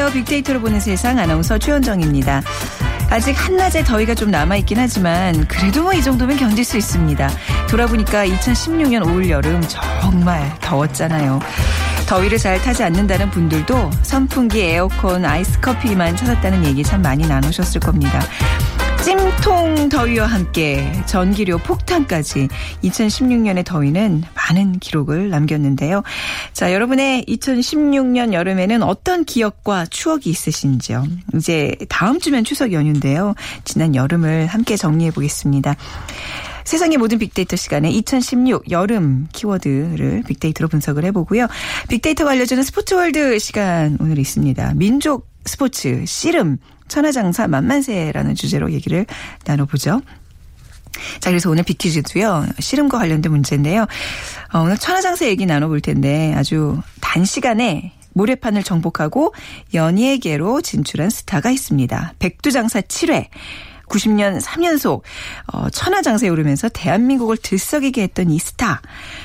안녕하세요. 빅데이터로 보는 세상 아나운서 최현정입니다. 아직 한낮에 더위가 좀 남아있긴 하지만 그래도 뭐 이 정도면 견딜 수 있습니다. 돌아보니까 2016년 5월 여름 정말 더웠잖아요. 더위를 잘 타지 않는다는 분들도 선풍기, 에어컨, 아이스 커피만 찾았다는 얘기 참 많이 나누셨을 겁니다. 찜통 더위와 함께 전기료 폭탄까지 2016년의 더위는 많은 기록을 남겼는데요. 자, 여러분의 2016년 여름에는 어떤 기억과 추억이 있으신지요? 이제 다음 주면 추석 연휴인데요. 지난 여름을 함께 정리해 보겠습니다. 세상의 모든 빅데이터 시간에 2016 여름 키워드를 빅데이터로 분석을 해보고요. 빅데이터가 알려주는 스포츠월드 시간 오늘 있습니다. 민족 스포츠 씨름 천하장사 만만세라는 주제로 얘기를 나눠보죠. 자, 그래서 오늘 빅퀴즈도요, 씨름과 관련된 문제인데요. 어, 오늘 천하장사 얘기 나눠볼 텐데 아주 단시간에 모래판을 정복하고 연예계로 진출한 스타가 있습니다. 백두장사 7회. 90년 3연속 어, 천하장사에 오르면서 대한민국을 들썩이게 했던 이 스타.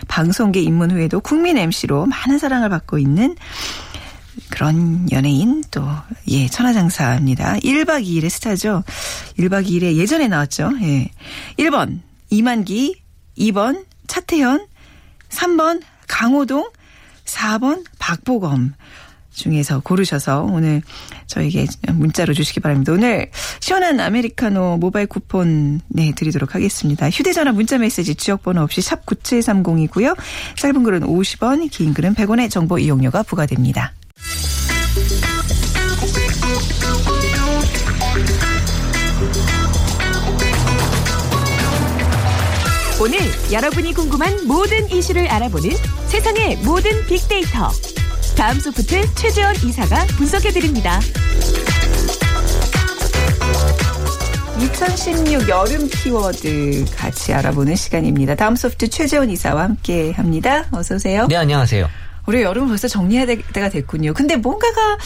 방송계 입문 후에도 국민 MC로 많은 사랑을 받고 있는 그런 연예인 또, 예, 천하장사입니다. 1박 2일의 스타죠. 1박 2일에 예전에 나왔죠. 예. 1번, 이만기, 2번, 차태현, 3번, 강호동, 4번, 박보검. 중에서 고르셔서 오늘 저에게 문자로 주시기 바랍니다. 오늘 시원한 아메리카노 모바일 쿠폰 네 드리도록 하겠습니다. 휴대전화 문자 메시지 지역번호 없이 샵 9730이고요. 짧은 글은 50원, 긴 글은 100원의 정보 이용료가 부과됩니다. 오늘 여러분이 궁금한 모든 이슈를 알아보는 세상의 모든 빅데이터. 다음 소프트 최재원 이사가 분석해드립니다. 2016 여름 키워드 같이 알아보는 시간입니다. 다음 소프트 최재원 이사와 함께 합니다. 어서 오세요. 네, 안녕하세요. 우리 여름 벌써 정리해야 될 때가 됐군요. 근데 뭔가가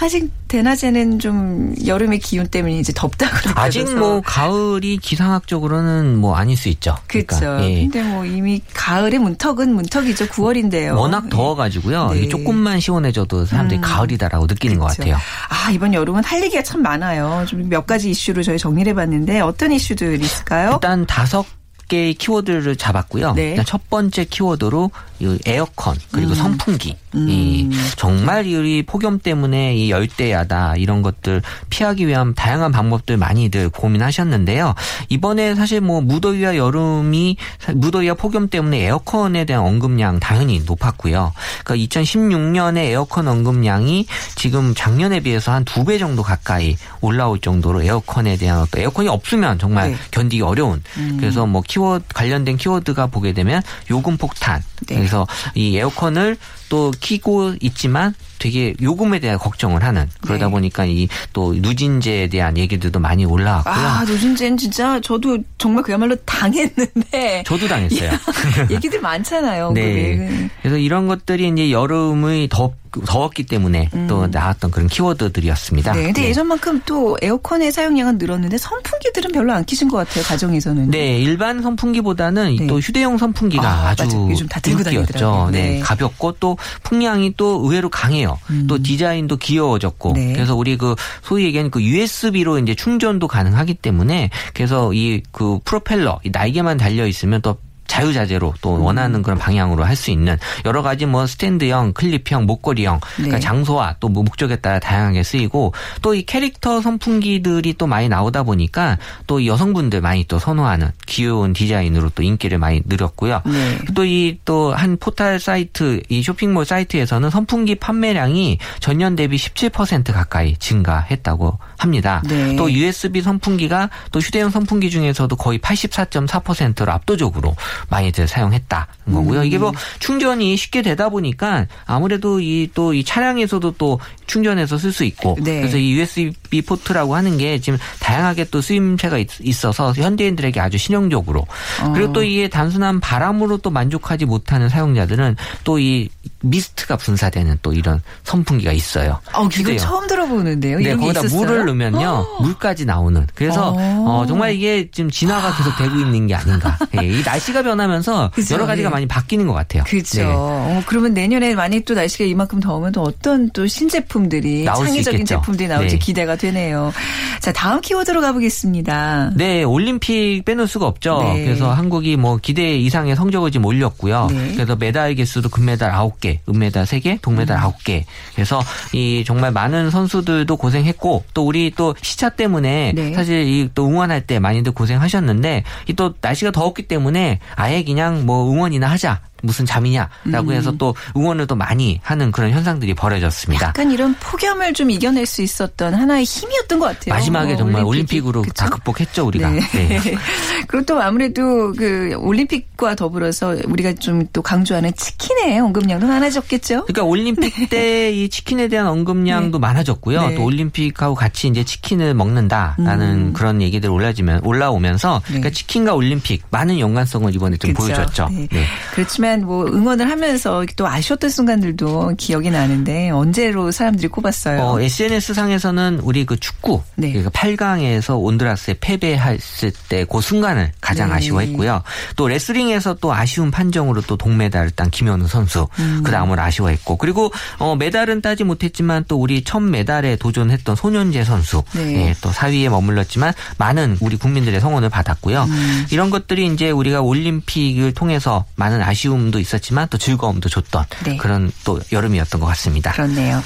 아직 대낮에는 좀 여름의 기운 때문에 이제 덥다고 느껴져서. 아직 뭐 가을이 기상학적으로는 뭐 아닐 수 있죠. 그렇죠. 그러니까, 예. 근데 뭐 이미 가을의 문턱은 문턱이죠. 9월인데요. 워낙 더워가지고요. 네. 조금만 시원해져도 사람들이 음. 가을이다라고 느끼는 것 그렇죠. 같아요. 아, 이번 여름은 할 얘기가 참 많아요. 좀 몇 가지 이슈로 저희 정리를 해봤는데 어떤 이슈들이 있을까요? 일단 다섯 개의 키워드를 잡았고요. 네. 첫 번째 키워드로 이 에어컨 그리고 음. 선풍기. 음. 이 정말 이 폭염 때문에 이 열대야다 이런 것들 피하기 위한 다양한 방법들 많이들 고민하셨는데요. 이번에 사실 뭐 무더위와 여름이 무더위와 폭염 때문에 에어컨에 대한 언급량 당연히 높았고요. 그러니까 2016년에 에어컨 언급량이 지금 작년에 비해서 한 두 배 정도 가까이 올라올 정도로 에어컨에 대한 어떤 에어컨이 없으면 정말 네. 견디기 어려운 음. 그래서 뭐 키워드 관련된 키워드가 보게 되면 요금 폭탄 네. 그래서 이 에어컨을 또 키고 있지만 되게 요금에 대한 걱정을 하는 그러다 네. 보니까 이 또 누진제에 대한 얘기들도 많이 올라왔고요. 아, 노진재는 진짜 저도 정말 그야말로 당했는데. 저도 당했어요. 얘기들 많잖아요. 네. 그게. 그래서 이런 것들이 이제 여름의 더 더웠기 때문에 또 나왔던 그런 키워드들이었습니다. 음. 네. 근데 네. 예전만큼 또 에어컨의 사용량은 늘었는데 선풍기들은 별로 안 키신 것 같아요. 가정에서는. 네, 일반 선풍기보다는 네. 또 휴대용 선풍기가 아, 아, 주 맞아요. 요즘 다 들고. 다니더라고요. 네. 네. 가볍고 또 풍량이 또 의외로 강해요. 또 디자인도 귀여워졌고 음. 네. 그래서 우리 그 소위 얘기하는 그 USB로 이제 충전도 가능하기 때문에 그래서 이 그 프로펠러 이 날개만 달려 있으면 또 자유자재로 또 원하는 그런 방향으로 할 수 있는 여러 가지 뭐 스탠드형, 클립형, 목걸이형 그러니까 네. 장소와 또뭐 목적에 따라 다양하게 쓰이고 또 이 캐릭터 선풍기들이 또 많이 나오다 보니까 또이 여성분들 많이 또 선호하는 귀여운 디자인으로 또 인기를 많이 누렸고요. 네. 또이 또 한 포털 사이트 이 쇼핑몰 사이트에서는 선풍기 판매량이 전년 대비 17% 가까이 증가했다고 합니다. 네. 또 USB 선풍기가 또 휴대용 선풍기 중에서도 거의 84.4%로 압도적으로 많이들 사용했다는 거고요. 이게 뭐 충전이 쉽게 되다 보니까 아무래도 이또이 차량에서도 또 충전해서 쓸 수 있고 네. 그래서 이 USB 포트라고 하는 게 지금 다양하게 또 쓰임새가 있- 있어서 현대인들에게 아주 실용적으로 어. 그리고 또 이게 단순한 바람으로 또 만족하지 못하는 사용자들은 또이 미스트가 분사되는 또 이런 선풍기가 있어요. 어, 휴대용. 처음 들어보는데요. 네, 거기다? 물을 넣으면요, 물까지 나오는. 그래서 어. 어, 정말 이게 지금 진화가 계속 되고 있는 게 아닌가. 예, 이 날씨가 변하면서 그죠, 여러 가지가 예. 많이 바뀌는 것 같아요. 그렇죠. 네. 어, 그러면 내년에 만약 또 날씨가 이만큼 더우면 또 어떤 또 신제품들이 창의적인. 제품들이 나올지 네. 기대가 되네요. 자, 다음 키워드로 가보겠습니다. 네, 올림픽 빼놓을 수가 없죠. 네. 그래서 한국이 뭐 기대 이상의 성적을 지금 올렸고요. 네. 그래서 메달 개수도 금메달 9개, 은메달 3개, 동메달 음. 9개. 그래서 이 정말 많은 선수들도 고생했고 또 우리 또 시차 때문에 네. 사실 이 또 응원할 때 많이들 고생하셨는데 이 또 날씨가 더웠기 때문에 아예 그냥 뭐 응원이나 하자. 무슨 잠이냐라고 해서 또 응원을 또 많이 하는 그런 현상들이 벌어졌습니다. 약간 이런 폭염을 좀 이겨낼 수 있었던 하나의 힘이었던 것 같아요. 마지막에 어, 정말 올림픽이. 올림픽으로 그쵸? 다 극복했죠 우리가. 네. 네. 그리고 또 아무래도 그 올림픽과 더불어서 우리가 좀 또 강조하는 치킨의 언급량도 많아졌겠죠? 그러니까 올림픽 때이 치킨에 대한 언급량도 많아졌고요. 네. 또 올림픽하고 같이 이제 치킨을 먹는다라는 그런 얘기들 올라지면 올라오면서 그러니까 음. 네. 치킨과 올림픽 많은 연관성을 이번에 좀 그쵸? 보여줬죠. 네. 네. 그렇지만 뭐 응원을 하면서 또 아쉬웠던 순간들도 기억이 나는데 언제로 사람들이 꼽았어요. 어, SNS 상에서는 우리 그 축구 네. 그러니까 8강에서 온드라스에 패배했을 때 그 순간을 가장 네. 아쉬워했고요. 또 레슬링에서 또 아쉬운 판정으로 또 동메달을 딴 김현우 선수 음. 그 다음을 아쉬워했고 그리고 어, 메달은 따지 못했지만 또 우리 첫 메달에 도전했던 손현재 선수 네. 예, 또 4위에 머물렀지만 많은 우리 국민들의 성원을 받았고요. 음. 이런 것들이 이제 우리가 올림픽을 통해서 많은 아쉬움 도 있었지만 또 즐거움도 줬던 네. 그런 또 여름이었던 것 같습니다. 그렇네요.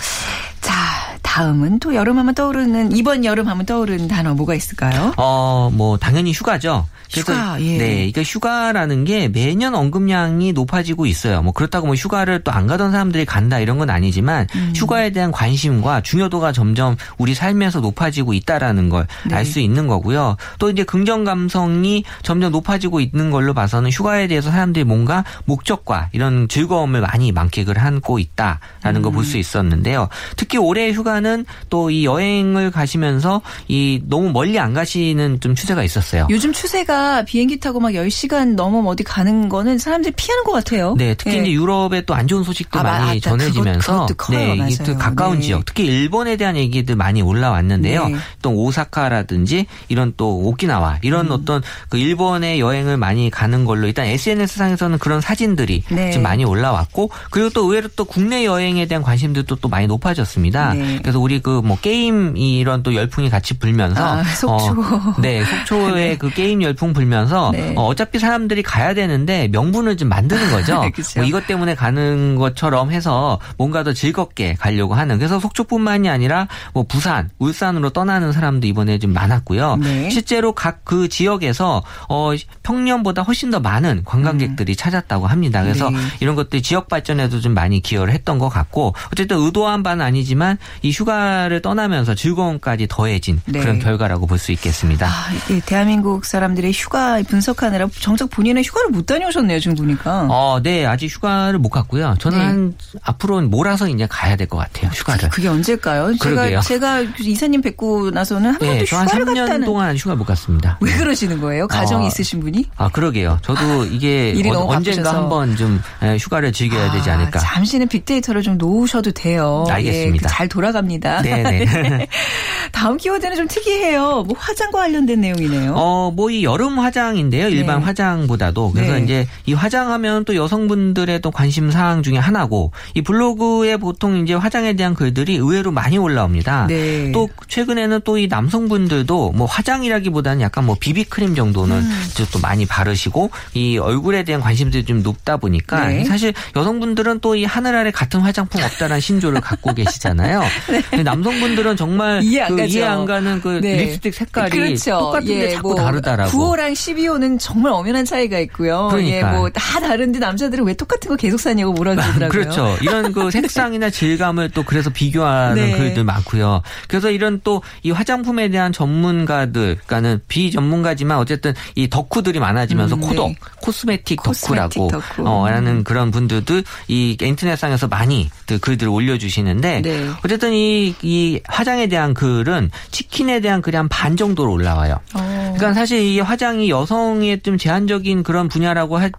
자, 다음은 또 여름 하면 떠오르는 이번 여름 하면 떠오르는 단어 뭐가 있을까요? 어, 뭐 당연히 휴가죠. 그래서 휴가, 예. 네, 이게 휴가라는 게 매년 언급량이 높아지고 있어요. 뭐 그렇다고 뭐 휴가를 또 안 가던 사람들이 간다 이런 건 아니지만 음. 휴가에 대한 관심과 중요도가 점점 우리 삶에서 높아지고 있다라는 걸알 네. 수 있는 거고요. 또 이제 긍정 감성이 점점 높아지고 있는 걸로 봐서는 휴가에 대해서 사람들이 뭔가 목적과 이런 즐거움을 많이 만끽을 하고 있다라는 걸 음. 볼수 있었는데요. 특히 올해 휴가는 또 이 여행을 가시면서 이 너무 멀리 안 가시는 좀 추세가 있었어요. 요즘 추세가 비행기 타고 막 10시간 넘어 어디 가는 거는 사람들이 피하는 것 같아요. 네, 특히 예. 이제 유럽에 또 안 좋은 소식도 아, 많이 맞다. 전해지면서 그것- 그것도 커요. 네, 이게 또 맞아요. 가까운 네. 지역, 특히 일본에 대한 얘기들 많이 올라왔는데요. 네. 또 오사카라든지 이런 또 오키나와 이런 음. 어떤 그 일본의 여행을 많이 가는 걸로 일단 SNS 상에서는 그런 사진들이 네. 지금 많이 올라왔고 그리고 또 의외로 또 국내 여행에 대한 관심들도 또 많이 높아졌습니다. 네. 그래서 우리 그 뭐 게임 이런 또 열풍이 같이 불면서 아, 속초. 어, 네, 속초의 그 게임 열풍 불면서 네. 어, 어차피 사람들이 가야 되는데 명분을 좀 만드는 거죠. 뭐 이것 때문에 가는 것처럼 해서 뭔가 더 즐겁게 가려고 하는. 그래서 속초뿐만이 아니라 뭐 부산, 울산으로 떠나는 사람도 이번에 좀 많았고요. 네. 실제로 각 그 지역에서 어 평년보다 훨씬 더 많은 관광객들이 찾았다고 합니다. 그래서 네. 이런 것들이 지역 발전에도 좀 많이 기여를 했던 것 같고 어쨌든 의도한 바는 아니지만 이 휴 가를 떠나면서 즐거움까지 더해진 네. 그런 결과라고 볼 수 있겠습니다. 아, 이게 대한민국 사람들의 휴가 분석하느라 정작 본인은 휴가를 못 다녀오셨네요, 지금 보니까. 어, 네, 아직 휴가를 못 갔고요. 저는 네. 한 앞으로는 몰아서 이제 가야 될 것 같아요. 휴가를. 그게 언제일까요? 그러게요. 제가 제가 이사님 뵙고 나서는 한 번도 네, 저한 휴가를 3년 갔다는 동안 휴가 못 갔습니다. 왜 그러시는 거예요? 가정이 어, 있으신 분이? 아, 그러게요. 저도 이게 일이 어, 언젠가. 한번 좀 에, 휴가를 즐겨야 되지 않을까. 아, 잠시는 빅데이터를 좀 놓으셔도 돼요. 알겠습니다. 예, 그잘 돌아갑니다. 합니다. 네네. 다음 키워드는 좀 특이해요. 뭐 화장과 관련된 내용이네요. 어, 뭐 이 여름 화장인데요. 일반 네. 화장보다도. 그래서 네. 이제 이 화장하면 또 여성분들의 또 관심 사항 중에 하나고 이 블로그에 보통 이제 화장에 대한 글들이 의외로 많이 올라옵니다. 네. 또 최근에는 또 이 남성분들도 뭐 화장이라기보다는 약간 뭐 비비크림 정도는 음. 또 많이 바르시고 이 얼굴에 대한 관심들이 좀 높다 보니까 네. 사실 여성분들은 또 이 하늘 아래 같은 화장품 없다라는 신조를 갖고 계시잖아요. 근데 남성분들은 정말 네. 이해 안그 가죠. 이해 안 가는 그 네. 립스틱 색깔이 그렇죠. 똑같은데 예, 자꾸 뭐 다르다라고. 9호랑 12호는 정말 엄연한 차이가 있고요. 그러니까. 예, 뭐다 다른데 남자들은 왜 똑같은 거 계속 사냐고 뭐라 그러더라고요. 그렇죠. 이런 그 색상이나 질감을 또 그래서 비교하는 네. 글들 많고요. 그래서 이런 또 이 화장품에 대한 전문가들, 그러니까는 비전문가지만 어쨌든 이 덕후들이 많아지면서 음, 네. 코덕, 코스메틱 코스메틱 덕후라고 덕후. 어, 라는 그런 분들도 이 인터넷상에서 많이 그 글들을 올려주시는데 네. 어쨌든 이, 이 화장에 대한 글은 치킨에 대한 글이 한 반 정도로 올라와요. 어. 그러니까 사실 이 화장이 여성의 좀 제한적인 그런 분야라고 할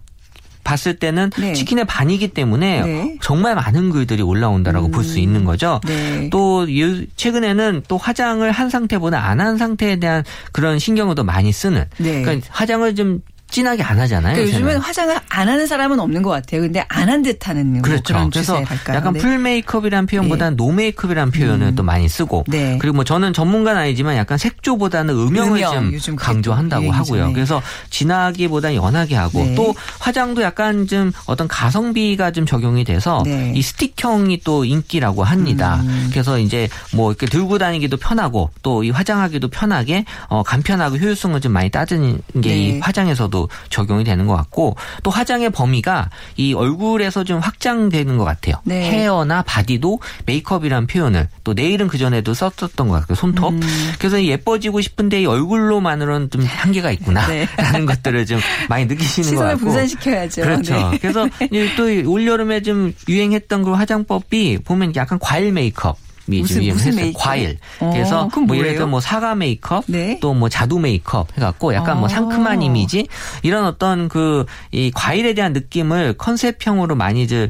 봤을 때는 네. 치킨의 반이기 때문에 네. 정말 많은 글들이 올라온다라고 볼수 있는 거죠. 네. 또 요- 최근에는 또 화장을 한 상태보다 안 한 상태에 대한 그런 신경을 더 많이 쓰는. 네. 그러니까 화장을 좀 진하게 안 하잖아요. 그러니까 요즘은. 화장을 안 하는 사람은 없는 것 같아요. 근데 안 한 듯하는 뭐 그렇죠. 그런 그래서 추세랄까요? 약간 네. full 메이크업이라는 표현보다는 no 메이크업이라는 표현을 또 많이 쓰고 네. 그리고 뭐 저는 전문가는 아니지만 약간 색조보다는 음영을 음영, 좀 강조한다고 또 하고요. 네. 그래서 진하기보다는 연하게 하고 네. 또 화장도 약간 좀 어떤 가성비가 좀 적용이 돼서 네. 이 스틱형이 또 인기라고 합니다. 음. 그래서 이제 뭐 이렇게 들고 다니기도 편하고 또 이 화장하기도 편하게 어 간편하고 효율성을 좀 많이 따지는 게이 네. 화장에서도 적용이 되는 것 같고 또 화장의 범위가 이 얼굴에서 좀 확장되는 것 같아요. 네. 헤어나 바디도 메이크업이라는 표현을 또 네일은 그 전에도 썼었던 것 같고 손톱. 음. 그래서 이 예뻐지고 싶은데 이 얼굴로만으로는 좀 한계가 있구나라는 네. 것들을 좀 많이 느끼시는 것 시선을 같고. 분산시켜야죠. 그렇죠. 네. 그래서 또 올 여름에 좀 유행했던 그 화장법이 보면 약간 과일 메이크업. 이 무슨- 좀 무슨. 메이크업? 과일. 어, 그래서 뭐 예를? 들어 뭐 사과 메이크업, 네. 또뭐 자두 메이크업 해갖고 약간 뭐 어. 상큼한 이미지 이런 어떤 그 이 과일에 대한 느낌을 컨셉형으로 많이 좀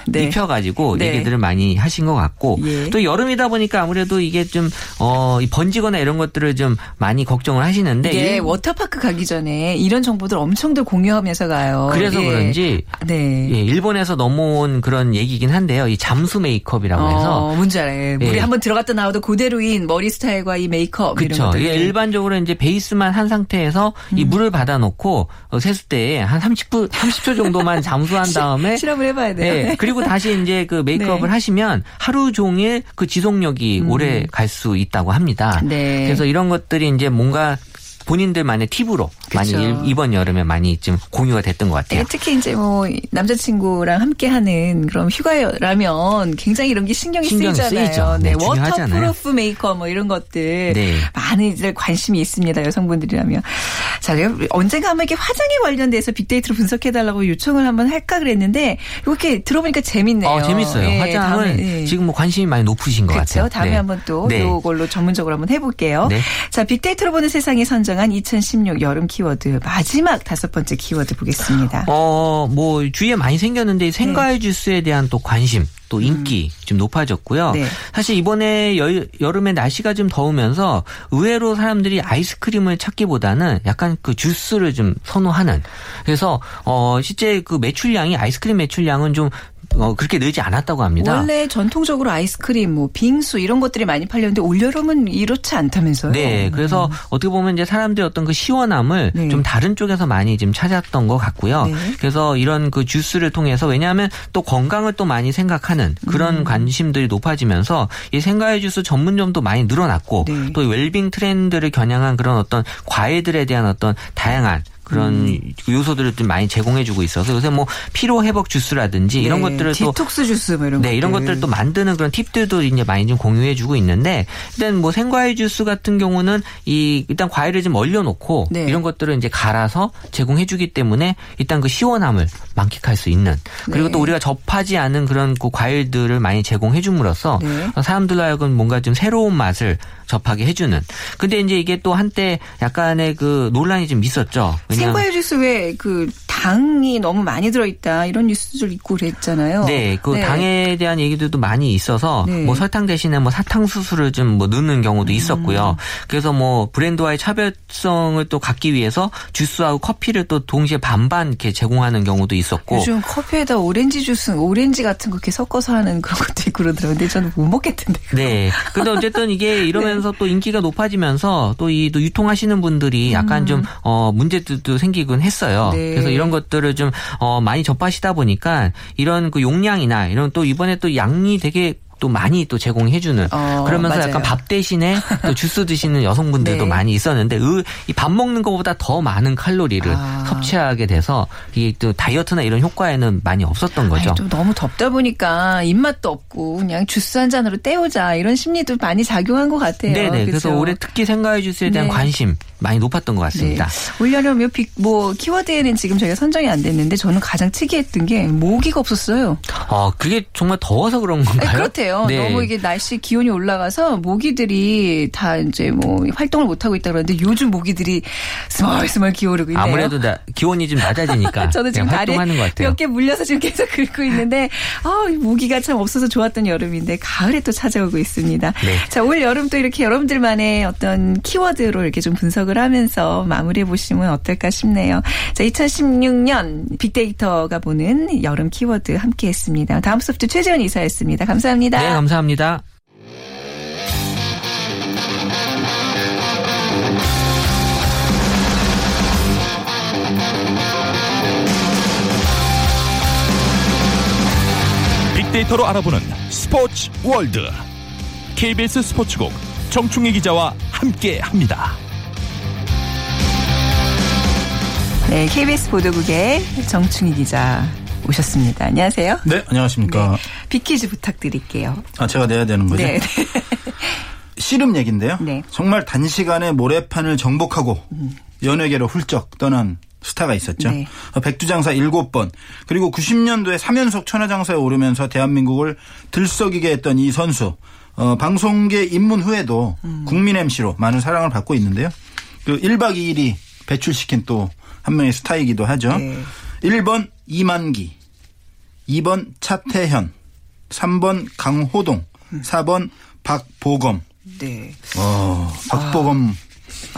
네. 입혀가지고 네. 얘기들을 많이 하신 것 같고 예. 또 여름이다 보니까 아무래도 이게 좀 어 번지거나 이런 것들을 좀 많이 걱정을 하시는데 일- 워터파크 가기 전에 이런 정보들 엄청들 공유하면서 가요. 그래서 예. 그런지 네. 예, 일본에서 넘어온 그런 얘기긴 한데요. 이 잠수 메이크업이라고 해서 어, 뭔지 알아요. 물에 예. 한번 들어갔다 나와도 그대로인 머리 스타일과 이 메이크업 이런 그렇죠. 것들. 이게 일반적으로 이제 베이스만 한 상태에서 이 음. 물을 받아놓고 어, 세숫대야에 한 30분, 30초 정도만 잠수한 다음에 실험을 해봐야 돼요. 예, 그리고 다시 이제 그 메이크업을 네. 하시면 하루 종일 그 지속력이 오래 갈 수 있다고 합니다. 음. 네. 그래서 이런 것들이 이제 뭔가 본인들만의 팁으로 많이 그쵸. 일- 이번 여름에 많이 좀 공유가 됐던 것 같아요. 네, 특히 이제 뭐 남자친구랑 함께하는 그런 휴가라면 굉장히 이런 게 신경이, 신경이 쓰이잖아요. 쓰이죠. 네, 중요하잖아요. waterproof 메이크업 뭐 이런 것들 네. 많이들 관심이 있습니다. 여성분들이라면. 자, 언젠가 한번 이렇게 화장에 관련돼서 빅데이터로 분석해달라고 요청을 한번 할까 그랬는데 이렇게 들어보니까 재밌네요. 어, 재밌어요. 예, 화장은 다음에, 예. 지금 뭐 관심이 많이 높으신 것 그렇죠. 같아요. 다음에 네. 한번 또 네. 이걸로 전문적으로 한번 해볼게요. 네. 자, 빅데이터로 보는 세상이 선정한 2016 여름 키워드 마지막 다섯 번째 키워드 보겠습니다. 어, 뭐 주위에 많이 생겼는데 이 생과일 주스에 대한 또 관심, 또 인기 좀 높아졌고요. 네. 사실 이번에 여, 여름에 날씨가 좀 더우면서 의외로 사람들이 아이스크림을 찾기보다는 약간 그 주스를 좀 선호하는. 그래서 어 실제 그 매출량이 아이스크림 매출량은 좀 어, 그렇게 늘지 않았다고 합니다. 원래 전통적으로 아이스크림, 뭐 빙수 이런 것들이 많이 팔렸는데 올 여름은 이렇지 않다면서요? 네, 그래서 어떻게 보면 이제 사람들의 어떤 그 시원함을 네. 좀 다른 쪽에서 많이 지금 찾았던 것 같고요. 네. 그래서 이런 그 주스를 통해서 왜냐하면 또 건강을 또 많이 생각하는 그런 음. 관심들이 높아지면서 이 생과일 주스 전문점도 많이 늘어났고 네. 또 웰빙 트렌드를 겨냥한 그런 어떤 과일들에 대한 어떤 다양한 그런 음. 요소들을 좀 많이 제공해주고 있어서 요새 뭐 피로 회복 주스라든지 이런 네, 것들을 또 디톡스 주스 뭐 이런 네, 이런 것들. 것들 또 만드는 그런 팁들도 이제 많이 좀 공유해주고 있는데 일단 뭐 생과일 주스 같은 경우는 이 일단 과일을 좀 얼려놓고 네. 이런 것들을 이제 갈아서 제공해주기 때문에 일단 그 시원함을 만끽할 수 있는 그리고 네. 또 우리가 접하지 않은 그런 그 과일들을 많이 제공해줌으로써 네. 사람들로 하여금 뭔가 좀 새로운 맛을 접하게 해주는. 근데 이제 이게 또 한때 약간의 그 논란이 좀 있었죠. 생과일 주스 왜 그 당이 너무 많이 들어있다 이런 뉴스들 있고 그랬잖아요. 네, 그 네. 당에 대한 얘기들도 많이 있어서 네. 뭐 설탕 대신에 뭐 사탕수수를 좀 뭐 넣는 경우도 음. 있었고요. 그래서 뭐 브랜드와의 차별성을 또 갖기 위해서 주스하고 커피를 또 동시에 반반 이렇게 제공하는 경우도 있었고. 요즘 커피에다 오렌지 주스, 오렌지 같은 거 이렇게 섞어서 하는 그런 것도 있고 그러더라고요. 근데 저는 못 먹겠던데. 그거. 네. 근데 어쨌든 이게 이러면서 네. 또 인기가 높아지면서 또 이 또 유통하시는 분들이 약간 좀, 어, 문제 들도 생기곤 했어요. 음. 네. 그래서 이런 것들을 좀, 어, 많이 접하시다 보니까 이런 그 용량이나 이런 또 이번에 또 양이 되게 또 많이 또 제공해주는 어, 그러면서 맞아요. 약간 밥 대신에 또 주스 드시는 여성분들도 네. 많이 있었는데 이밥 먹는 것보다 더 많은 칼로리를 아. 섭취하게 돼서 이게 또 다이어트나 이런 효과에는 많이 없었던 거죠. 아니, 좀 너무 덥다 보니까 입맛도 없고 그냥 주스 한 잔으로 때우자 이런 심리도 많이 작용한 것 같아요. 네네. 그래서 그죠? 올해 특히 생과일 주스에 대한 네. 관심 많이 높았던 것 같습니다. 네. 올여름 요 빅, 뭐, 키워드에는 지금 저희가 선정이 안 됐는데 저는 가장 특이했던 게 모기가 없었어요. 어, 그게 정말 더워서 그런 건가요? 그렇대요. 네. 너무 이게 날씨 기온이 올라가서 모기들이 다 이제 뭐 활동을 못 하고 있다 그러는데 요즘 모기들이 스멀스멀 기어오르고 있네요. 아무래도 나- 기온이 좀 낮아지니까 저도 지금 그냥 다리에 활동하는 것 같아요. 몇개 물려서 지금 계속 긁고 있는데 아, 이 모기가 참 없어서 좋았던 여름인데 가을에 또 찾아오고 있습니다. 네. 자, 올 여름 또 이렇게 여러분들만의 어떤 키워드로 이렇게 좀 분석을 하면서 마무리해 보시면 어떨까 싶네요. 자, 2016년 빅데이터가 보는 여름 키워드 함께 했습니다. 다음 소프트 최재원 이사였습니다. 감사합니다. 네, 감사합니다. 빅데이터로 알아보는 스포츠 월드 KBS 스포츠국 정충희 기자와 함께 합니다. 네, KBS 보도국의 정충희 기자 오셨습니다. 안녕하세요. 네, 안녕하십니까. 빅퀴즈 부탁드릴게요. 아, 제가 내야 되는 거죠? 네. 씨름 얘기인데요. 네. 정말 단시간에 모래판을 정복하고 연예계로 훌쩍 떠난 스타가 있었죠. 네. 어, 백두장사 7번 그리고 90년도에 3연속 천하장사에 오르면서 대한민국을 들썩이게 했던 이 선수 어, 방송계 입문 후에도 음. 국민 MC로 많은 사랑을 받고 있는데요. 그 1박 2일이 배출시킨 또 한 명의 스타이기도 하죠. 네. 1번 이만기, 2번 차태현, 3번 강호동, 4번 박보검. 네. 어, 박보검.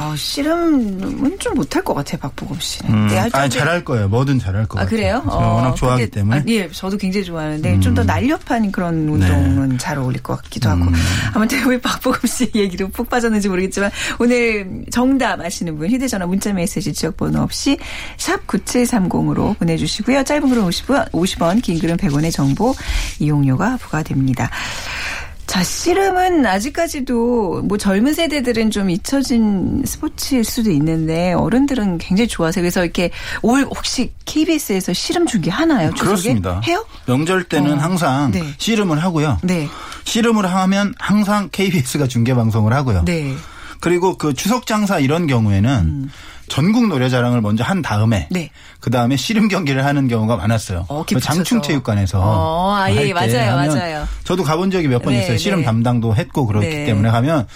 아, 씨름은 좀 못할 것 같아요, 박보검 씨는. 음, 네, 할 아니. 잘할 거예요. 뭐든 잘할 것 아, 같아요. 그래요? 제가 워낙 좋아하기 근데, 때문에. 음. 아, 예, 저도 굉장히 좋아하는데 좀더 날렵한 그런 운동은 잘 어울릴 것 같기도 하고. 음. 아무튼 왜 박보검 씨 얘기로 푹 빠졌는지 모르겠지만 오늘 정답 아시는 분 휴대전화 문자 메시지 지역번호 없이 샵 9730으로 보내주시고요. 짧은 글은 50원, 50원, 긴 글은 100원의 정보 이용료가 부과됩니다. 자, 씨름은 아직까지도 뭐 젊은 세대들은 좀 잊혀진 스포츠일 수도 있는데 어른들은 굉장히 좋아하세요. 그래서 이렇게 올 혹시 KBS에서 씨름 중계 하나요? 그렇습니다. 해요? 명절 때는 어. 항상 네. 씨름을 하고요. 네. 씨름을 하면 항상 KBS가 중계 방송을 하고요. 네. 그리고 그 추석 장사 이런 경우에는 전국 노래자랑을 먼저 한 다음에 음. 네. 그 다음에 씨름 경기를 하는 경우가 많았어요. 어. 장충체육관에서 어, 아, 예, 맞아요, 맞아요. 저도 가본 적이 몇번 네, 있어요. 씨름 네. 담당도 했고 그렇기 네. 음. 때문에 가면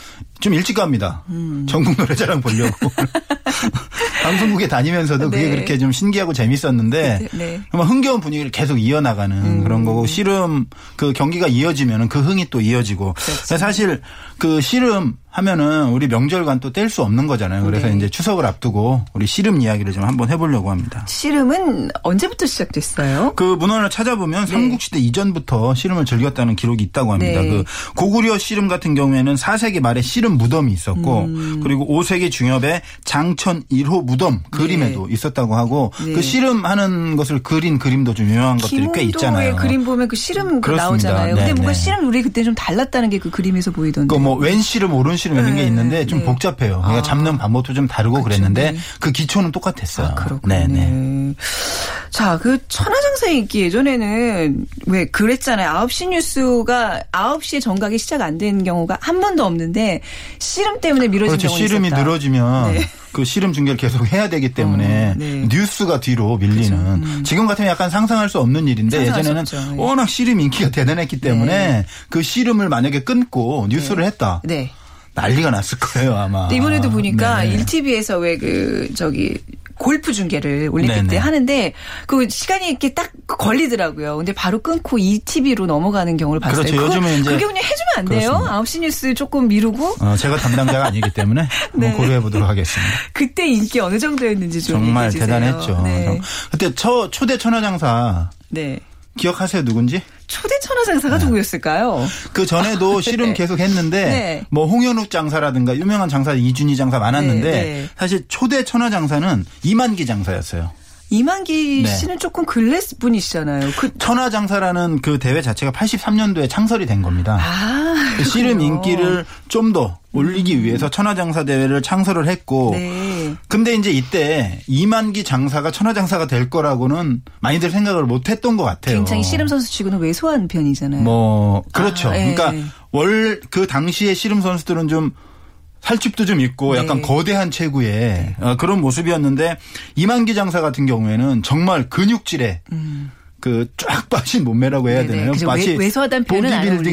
좀 일찍 갑니다. 전국 노래자랑 보려고. 방송국에 다니면서도 그게 네. 그렇게 좀 신기하고 재밌었는데. 정말 흥겨운 분위기를 계속 이어나가는 그런 거고 씨름 그 경기가 이어지면은 그 흥이 또 이어지고 그렇죠. 사실 그 씨름 하면은 우리 명절간 또 뗄 수 없는 거잖아요. 그래서 네. 이제 추석을 앞두고 우리 씨름 이야기를 좀 한번 해보려고 합니다. 씨름은 언제부터 시작됐어요? 그 문헌을 찾아보면 삼국시대 이전부터 씨름을 즐겼다는 기록이 있다고 합니다. 네. 그 고구려 씨름 같은 경우에는 4세기 말에 씨름 무덤이 있었고 음. 그리고 5세기 중엽에 장천 1호 무덤 그림에도 있었다고 하고 네. 그 씨름하는 것을 그린 그림도 좀 유명한 것들이 꽤 있잖아요. 그림 보면 그 씨름 그. 나오잖아요. 근데 네, 뭔가 네. 씨름 우리 그때 좀 달랐다는 게 그 그림에서 보이던데. 그뭐왼 씨름 오른 씨름 이런 게 네, 있는데 좀 네. 복잡해요. 그러니까 아. 잡는 방법도 좀 다르고 그랬는데 네. 그 기초는 똑같았어요. 아, 그렇군요. 네네. 자, 그 천하장사 인기 예전에는 왜 그랬잖아요. 9시 뉴스 가 9시에 정각이 시작 안된 경우가 한 번도 없는데 씨름 때문에 미뤄진 그렇죠. 경우가 씨름이 있었다. 늘어지면 네. 그 씨름 중계를 계속 해야 되기 때문에 어, 네. 뉴스가 뒤로 밀리는 지금 같으면 약간 상상할 수 없는 일인데 음. 예전에는 없죠. 예. 워낙 씨름 인기가 대단했기 때문에 네. 그 씨름을 만약에 끊고 뉴스를 했다. 네. 난리가 났을 거예요 아마. 이번에도 보니까 네. 1TV에서 왜 그 저기 골프 중계를 올림픽 네네. 때 하는데 그 시간이 이렇게 딱 걸리더라고요. 근데 바로 끊고 ETV로 넘어가는 경우를 봤어요. 그렇죠. 그거- 요즘에 이제 그게 그냥 해주면 안 돼요? 그렇습니다. 9시 뉴스 조금 미루고 어, 제가 담당자가 아니기 때문에 네. 고려해 보도록 하겠습니다. 그때 인기 어느 정도였는지 좀 정말 얘기해 주세요. 대단했죠. 네. 그때 초, 초대 천하장사 네. 기억하세요 누군지? 초대 천하 장사가 누구였을까요? 그 전에도 씨름 네. 계속 했는데 네. 뭐 홍현욱 장사라든가 유명한 장사 이준희 장사 많았는데 네, 네. 사실 초대 천하 장사는 이만기 장사였어요. 이만기 네. 씨는 조금 근래 분이시잖아요. 그 천하 장사라는 그 대회 자체가 83년도에 창설이 된 겁니다. 아, 그 씨름. 인기를 좀 더 올리기 위해서 천하장사 대회를 창설을 했고 네. 근데 이제 이때 이만기 장사가 천하장사가 될 거라고는 많이들 생각을 못 했던 것 같아요. 굉장히 씨름 선수 치고는 왜소한 편이잖아요. 뭐 그렇죠. 아, 예. 그러니까 월 그 당시에 씨름 선수들은 좀 살집도 좀 있고 약간 네. 거대한 체구의 어, 그런 모습이었는데 이만기 장사 같은 경우에는 정말 근육질의 그쫙 빠진 몸매라고 해야 음. 네네. 되나요? 마치 보디빌딩.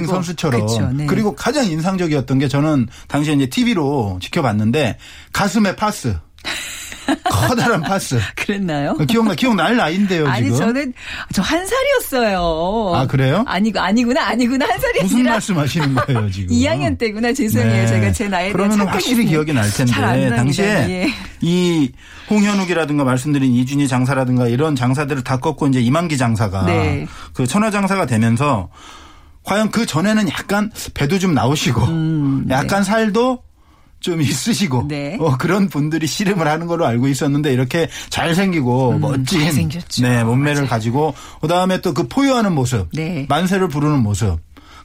선수처럼. 그쵸, 네. 그리고 가장 인상적이었던 게 저는 당시에 이제 TV로 지켜봤는데 가슴에 파스. 커다란 파스. 그랬나요? 기억나 기억날 나이인데요 아니 지금. 저는 저 한 살이었어요. 아, 그래요? 아니고 아니구나 아니구나 한 살이 무슨 아니라 말씀 하시는 거예요 지금? 2학년 때구나 죄송해요. 네. 제가 제 나이에 대해 그러면. 확실히 기억이 날 텐데. 당시에 예. 이 홍현욱이라든가 말씀드린 이준희 장사라든가 이런 장사들을 다 꺾고 이제 이만기 장사가 네. 그 천하 장사가 되면서 과연 그 전에는 약간 배도 좀 나오시고 약간 살도 좀 있으시고 음, 네. 어, 그런 분들이 씨름을 하는 걸로 알고 있었는데 이렇게 잘생기고 멋진 음, 잘생겼죠. 네, 몸매를 가지고 그다음에 또 그 포효하는 모습 네. 만세를 부르는 모습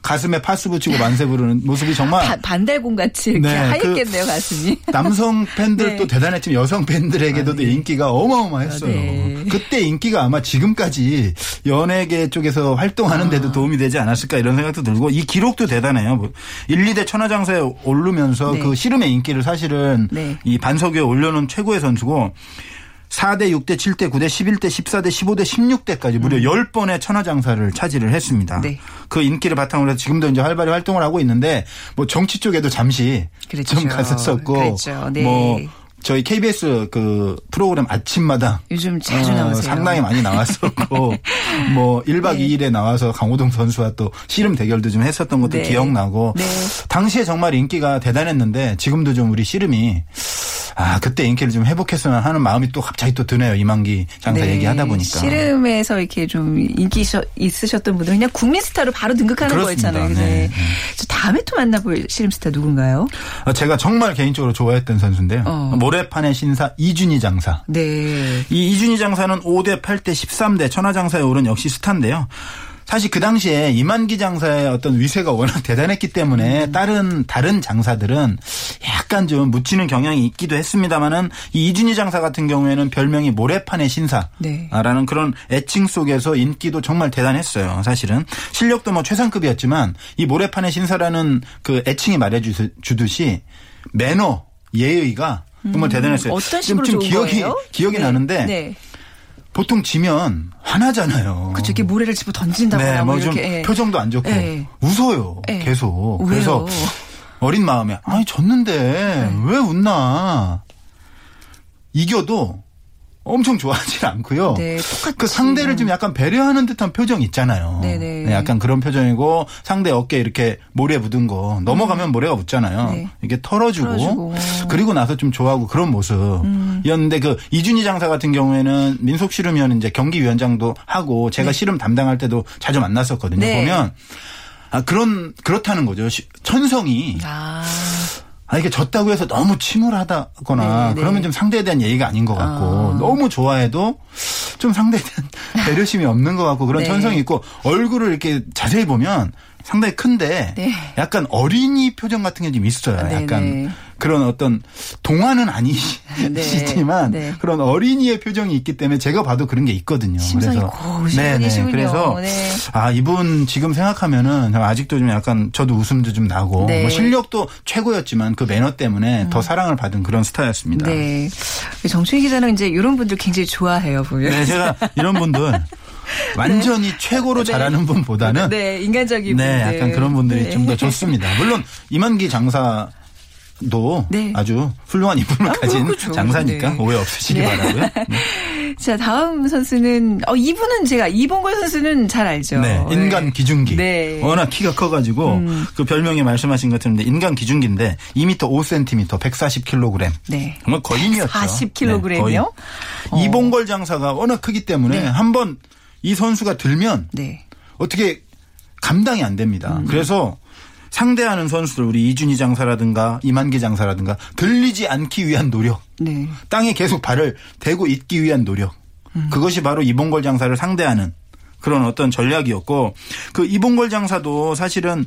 가슴에 파스 붙이고 만세 부르는 모습이 정말 바- 반달곰 같이 이렇게 네, 하얗겠네요 가슴이. 남성 팬들도 네. 대단했지만 여성 팬들에게도 인기가 어마어마했어요. 아, 네. 그때 인기가 아마 지금까지 연예계 쪽에서 활동하는 아. 데도 도움이 되지 않았을까 이런 생각도 들고 이 기록도 대단해요. 뭐 1, 2대 천하장사에 오르면서 네. 그 씨름의 인기를 사실은 네. 이 반석 위에 올려놓은 최고의 선수고 4대, 6대, 7대, 9대, 11대, 14대, 15대, 16대까지 무려 10번의 천하장사를 차지를 했습니다. 음. 네. 그 인기를 바탕으로 해서 지금도 이제 활발히 활동을 하고 있는데 뭐 정치 쪽에도 잠시 그렇죠. 좀 갔었고 그렇죠. 네. 뭐 저희 KBS 그 프로그램 아침마다 요즘 자주 어, 나오세요. 상당히 많이 나왔었고 뭐 1박 네. 2일에 나와서 강호동 선수와 또 씨름 대결도 좀 했었던 것도 네. 기억나고 네. 당시에 정말 인기가 대단했는데 지금도 좀 우리 씨름이 아 그때 인기를 좀 회복했으면 하는 마음이 또 갑자기 또 드네요 이만기 장사 네. 얘기하다 보니까 씨름에서 이렇게 좀 인기 있으셨던 분들은 그냥 국민 스타로 바로 등극하는 그렇습니다. 거였잖아요. 그죠? 네. 저 다음에 또 만나볼 씨름 스타 누군가요? 어, 제가 정말 개인적으로 좋아했던 선수인데요 어. 모래판의 신사 이준희 장사 네. 이 이준희 장사는 5대, 8대, 13대 천하장사에 오른 역시 스타인데요. 사실 그 당시에 이만기 장사의 어떤 위세가 워낙 대단했기 음. 때문에 다른 다른 장사들은 약간 좀 묻히는 경향이 있기도 했습니다만은 이 이준희 장사 같은 경우에는 별명이 모래판의 신사라는 네. 그런 애칭 속에서 인기도 정말 대단했어요. 사실은 실력도 뭐 최상급이었지만 이 모래판의 신사라는 그 애칭이 말해주듯이 매너 예의가 정말 대단했어요. 음, 어떤 지금 식으로 좀 좋은 기억이 거예요? 기억이 네. 나는데 네. 보통 지면 화나잖아요. 그쵸, 이렇게 모래를 집어 던진다거나 네, 뭐뭐좀 이렇게. 예. 표정도 안 좋고 예. 웃어요. 예. 계속. 왜요? 그래서 어린 마음에 아니 졌는데 네. 왜 웃나? 이겨도 엄청 좋아하지 않고요. 네, 똑같이. 그 상대를 좀 약간 배려하는 듯한 표정 있잖아요. 네네. 네, 약간 그런 표정이고 상대 어깨 이렇게 모래 묻은 거 넘어가면 모래가 묻잖아요. 네. 이게 털어주고, 털어주고. 그리고 나서 좀 좋아하고 그런 모습이었는데 그 이준희 장사 같은 경우에는 민속 씨름위원 이제 경기위원장도 하고 제가 씨름 담당할 때도 자주 만났었거든요. 네. 보면 아 그런 그렇다는 거죠. 시- 천성이 아. 아, 이게 졌다고 해서 너무 침울하다거나 네, 네. 그러면 좀 상대에 대한 예의가 아닌 것 같고 아. 너무 좋아해도 좀 상대에 대한 배려심이 없는 것 같고 그런 네. 천성이 있고 얼굴을 이렇게 자세히 보면 상당히 큰데 네. 약간 어린이 표정 같은 게 좀 있어요. 네, 약간 네. 그런 어떤 동화는 아니시지만 네, 네. 그런 어린이의 표정이 있기 때문에 제가 봐도 그런 게 있거든요. 그래서 고우신 네, 네. 그래서 네. 아 이분 지금 생각하면은 아직도 좀 약간 저도 웃음도 좀 나고 네. 음. 뭐 실력도 최고였지만 그 매너 때문에 더 사랑을 받은 그런 스타였습니다. 네. 정춘희 기자는 이제 이런 분들 굉장히 좋아해요, 보면. 네, 제가 이런 분들 완전히 최고로 네. 잘하는 분보다는 네, 인간적인 네, 분들. 약간 그런 분들이 네. 좀더 좋습니다. 물론 이만기 장사 도 네. 아주 훌륭한 인품을 가진 그렇죠. 장사니까 네. 오해 없으시기 네. 바라고요. 네. 자, 다음 선수는, 어, 이분은 제가, 이봉걸 선수는 잘 알죠. 네, 인간 기중기. 네. 워낙 키가 커가지고 음. 그 별명이 말씀하신 것처럼 인간 기중기인데 2m 5cm, 140kg. 네. 정말 거인이었죠. 40kg 네, 이요? 거인. 이봉걸 장사가 워낙 크기 때문에 네. 한번 이 선수가 들면 네. 어떻게 감당이 안 됩니다. 음. 그래서 상대하는 선수들 우리 이준희 장사라든가 이만기 장사라든가 들리지 않기 위한 노력. 네. 땅에 계속 발을 대고 있기 위한 노력. 음. 그것이 바로 이봉걸 장사를 상대하는 그런 어떤 전략이었고 그 이봉걸 장사도 사실은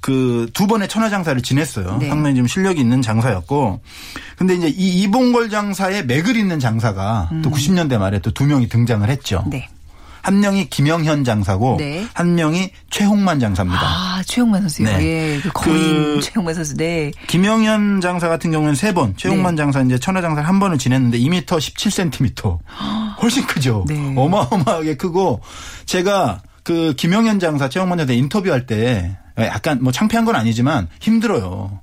그 두 번의 천하 장사를 지냈어요. 네. 상당히 좀 실력이 있는 장사였고 근데 이제 이 이봉걸 장사의 맥을 잇는 장사가 또 90년대 말에 또 두 명이 등장을 했죠. 음. 네. 한 명이 김영현 장사고 네. 한 명이 최홍만 장사입니다. 아, 최용만 선수요. 네. 예. 그 거인 그- 최용만 선수. 네. 김영현 장사 같은 경우는 세 번, 최홍만 네. 장사 이제 천하 장사를 한 번을 지냈는데 2m 17cm. 훨씬 크죠. 네. 어마어마하게 크고 제가 그 김영현 장사, 최홍만 장사 인터뷰할 때 약간 뭐 창피한 건 아니지만 힘들어요.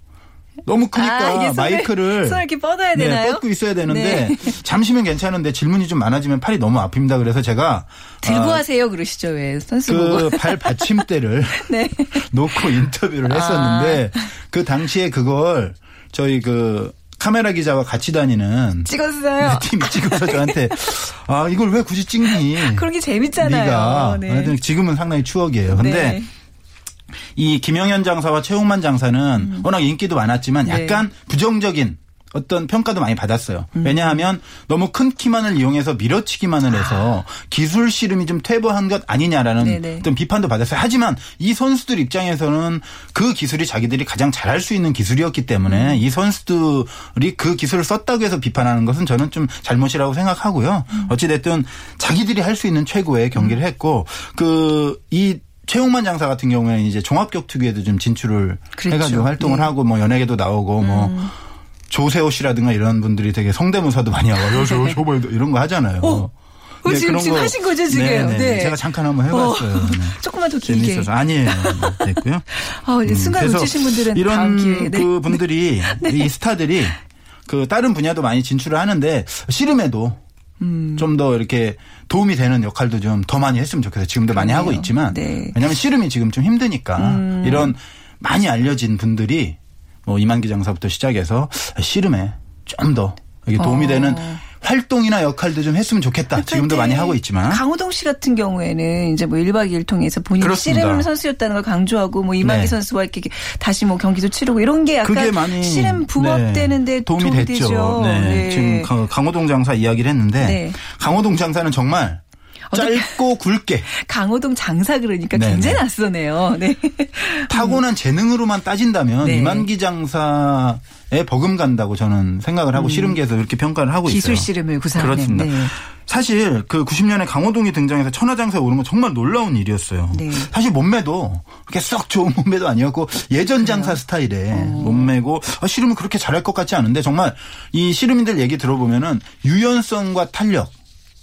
너무 크니까 아, 마이크를 손을 이렇게 뻗어야 네, 되나요? 뻗고 있어야 되는데 네. 잠시면 괜찮은데 질문이 좀 많아지면 팔이 너무 아픕니다. 그래서 제가 들고 아, 하세요. 그러시죠. 왜 선수 보고. 그발 받침대를 네. 놓고 인터뷰를 했었는데 아. 그 당시에 그걸 저희 그 카메라 기자와 같이 다니는 찍었어요. 팀이 찍어서 저한테 아 이걸 왜 굳이 찍니? 그런 게 재밌잖아요. 네가 네. 지금은 상당히 추억이에요. 근데 네. 이 김영현 장사와 최홍만 장사는 워낙 인기도 많았지만 음. 네. 약간 부정적인 어떤 평가도 많이 받았어요. 음. 왜냐하면 너무 큰 키만을 이용해서 밀어치기만을 해서 기술 씨름이 좀 퇴보한 것 아니냐라는 네네. 어떤 비판도 받았어요. 하지만 이 선수들 입장에서는 그 기술이 자기들이 가장 잘할 수 있는 기술이었기 음. 때문에 이 선수들이 그 기술을 썼다고 해서 비판하는 것은 저는 좀 잘못이라고 생각하고요. 음. 어찌됐든 자기들이 할 수 있는 최고의 경기를 했고 그이 최용만 장사 같은 경우에는 이제 종합격투기에도 좀 진출을 그랬죠. 해가지고 활동을 네. 하고 뭐 연예계도 나오고 뭐 조세호 씨라든가 이런 분들이 되게 성대모사도 많이 하고 요새 저거 이런 거 하잖아요. 어, 네, 지금- 그런 지금 거- 하신 거죠, 지금? 네, 네. 네. 제가 잠깐 한번 해봤어요. 네. 조금만 더 길게. 재밌어서 아니에요. 네, 됐고요. 아, 이제 순간 놓치신 분들은 이런 다음 기회에. 네. 그 분들이 이 스타들이 그 다른 분야도 많이 진출을 하는데 씨름에도 음. 좀더 이렇게 도움이 되는 역할도 좀 더 많이 했으면 좋겠어요. 지금도 많이 하고 그러네요. 있지만 네. 왜냐하면 씨름이 지금 좀 힘드니까 음. 이런 많이 알려진 분들이 뭐 이만기 장사부터 시작해서 씨름에 좀 더 이게 도움이 어. 되는 활동이나 역할도 좀 했으면 좋겠다. 지금도 많이 하고 있지만 강호동 씨 같은 경우에는 이제 뭐 1박 2일 통해서 본인이 그렇습니다. 씨름 선수였다는 걸 강조하고 뭐 이만기 네. 선수와 이렇게 다시 뭐 경기도 치르고 이런 게 약간 많이 씨름 부합되는데 네, 도움이, 도움이, 됐죠. 되죠. 네. 지금 강- 강호동 장사 이야기를 했는데 네. 강호동 장사는 정말 짧고 굵게 강호동 장사 그러니까 네, 굉장히 네. 낯서네요. 네. 타고난 재능으로만 따진다면 네. 이만기 장사에 버금간다고 저는 생각을 하고 씨름계에서 그렇게 평가를 하고 음. 기술 있어요. 씨름을 구사하는. 그렇습니다. 네. 사실 그 90년에 강호동이 등장해서 천하장사에 오른 건 정말 놀라운 일이었어요. 네. 사실 몸매도 그렇게 썩 좋은 몸매도 아니었고 예전 장사 스타일의 어. 몸매고 아, 씨름은 그렇게 잘할 것 같지 않은데 정말 이 씨름인들 얘기 들어보면은 유연성과 탄력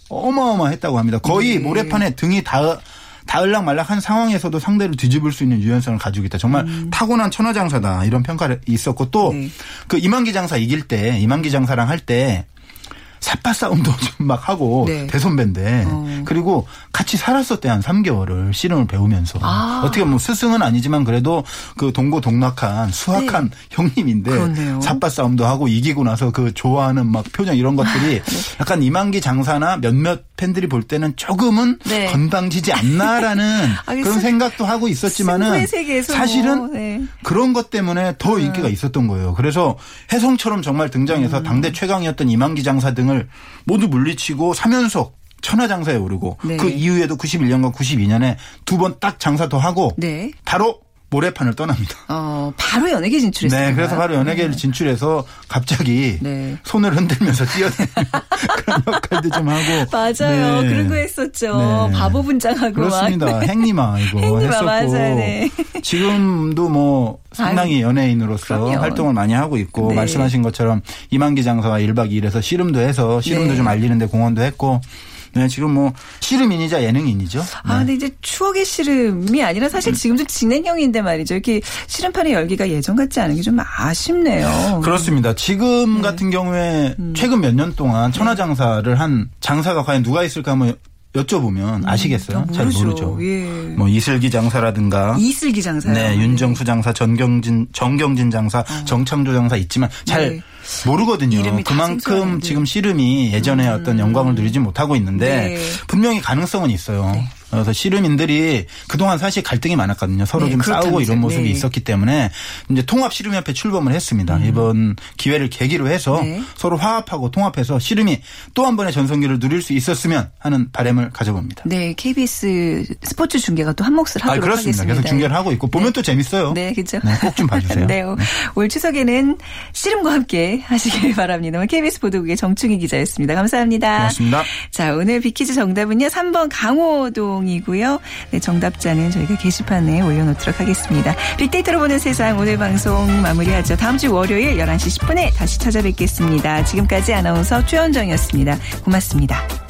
어마어마했다고 합니다. 거의 네. 모래판에 등이 닿 닿을락 말락한 상황에서도 상대를 뒤집을 수 있는 유연성을 가지고 있다. 정말 타고난 천하장사다 이런 평가를 있었고 또 음. 네. 그 이만기 장사 이길 때 이만기 장사랑 할 때 삿바 싸움도 좀 막 하고 네. 대선배인데 어. 그리고 같이 살았었대 한 3개월을 씨름을 배우면서 아. 어떻게 보면 스승은 아니지만 그래도 그 동고동락한 수학한 형님인데 네. 그렇네요. 삿바 싸움도 하고 이기고 나서 그 좋아하는 막 표정 이런 것들이 네. 약간 이만기 장사나 몇몇 팬들이 볼 때는 조금은 네. 건방지지 않나라는 아, 그 그런 승- 생각도 하고 있었지만은 사실은 뭐, 네. 그런 것 때문에 더 인기가 있었던 거예요. 그래서 혜성처럼 정말 등장해서 음. 당대 최강이었던 이만기 장사 등을 모두 물리치고 3연속 천하장사에 오르고 네. 그 이후에도 91년과 92년에 두 번 딱 장사 더 하고 네. 바로 모래판을 떠납니다. 어, 바로 연예계 진출했어요. 네, 그래서 바로 연예계를 진출해서 갑자기 네. 손을 흔들면서 뛰어다니는 그런 역할도 좀 하고 맞아요. 네. 그런 거 했었죠. 네. 바보 분장하고 그렇습니다. 막. 행님아 이거 행님아, 했었고 맞아요. 네. 지금도 뭐 상당히 연예인으로서 그럼요. 활동을 많이 하고 있고 네. 말씀하신 것처럼 이만기 장사와 1박 2일에서 씨름도 해서 씨름도 네. 좀 알리는데 공헌도 했고 네, 지금 뭐 씨름인이자 예능인이죠. 아, 네. 근데 이제 추억의 씨름이 아니라 사실 지금도 진행형인데 말이죠. 이렇게 씨름판의 열기가 예전 같지 않은 게 좀 아쉽네요. 그렇습니다. 지금 네. 같은 경우에 음. 최근 몇 년 동안 천하장사를 한 장사가 과연 누가 있을까 한번 여쭤보면 아시겠어요? 아, 잘 모르죠. 예. 뭐 이슬기 장사라든가 이슬기 장사요. 네, 윤정수 장사, 전경진, 정경진 장사, 정창조 장사 있지만 잘 어. 네. 모르거든요. 그만큼. 지금 씨름이 예전에 어떤 영광을 누리지 못하고 있는데 네. 분명히 가능성은 있어요. 그래서 씨름인들이 그동안 사실 갈등이 많았거든요. 서로 네, 좀. 싸우고 이런 모습이 네. 있었기 때문에 이제 통합 씨름협회 출범을 했습니다. 이번 기회를 계기로 해서 음. 네. 서로 화합하고 통합해서 씨름이 또 한 번의 전성기를 누릴 수 있었으면 하는 바람을 가져봅니다. 네, KBS 스포츠 중계가 또 한 몫을 하도록 아, 그렇습니다. 하겠습니다. 계속 중계를 하고 있고 보면 또 재밌어요. 네, 그렇죠. 꼭 좀 봐주세요. 네, 올 추석에는 씨름과 함께 하시길 바랍니다. KBS 보도국의 정충희 기자였습니다. 감사합니다. 고맙습니다. 자, 오늘 비키즈 정답은요. 3번 강호동 이고요. 네, 정답자는 저희가 게시판에 올려놓도록 하겠습니다. 빅데이터로 보는 세상 오늘 방송 마무리하죠. 다음 주 월요일 11시 10분에 다시 찾아뵙겠습니다. 지금까지 아나운서 최현정이었습니다. 고맙습니다.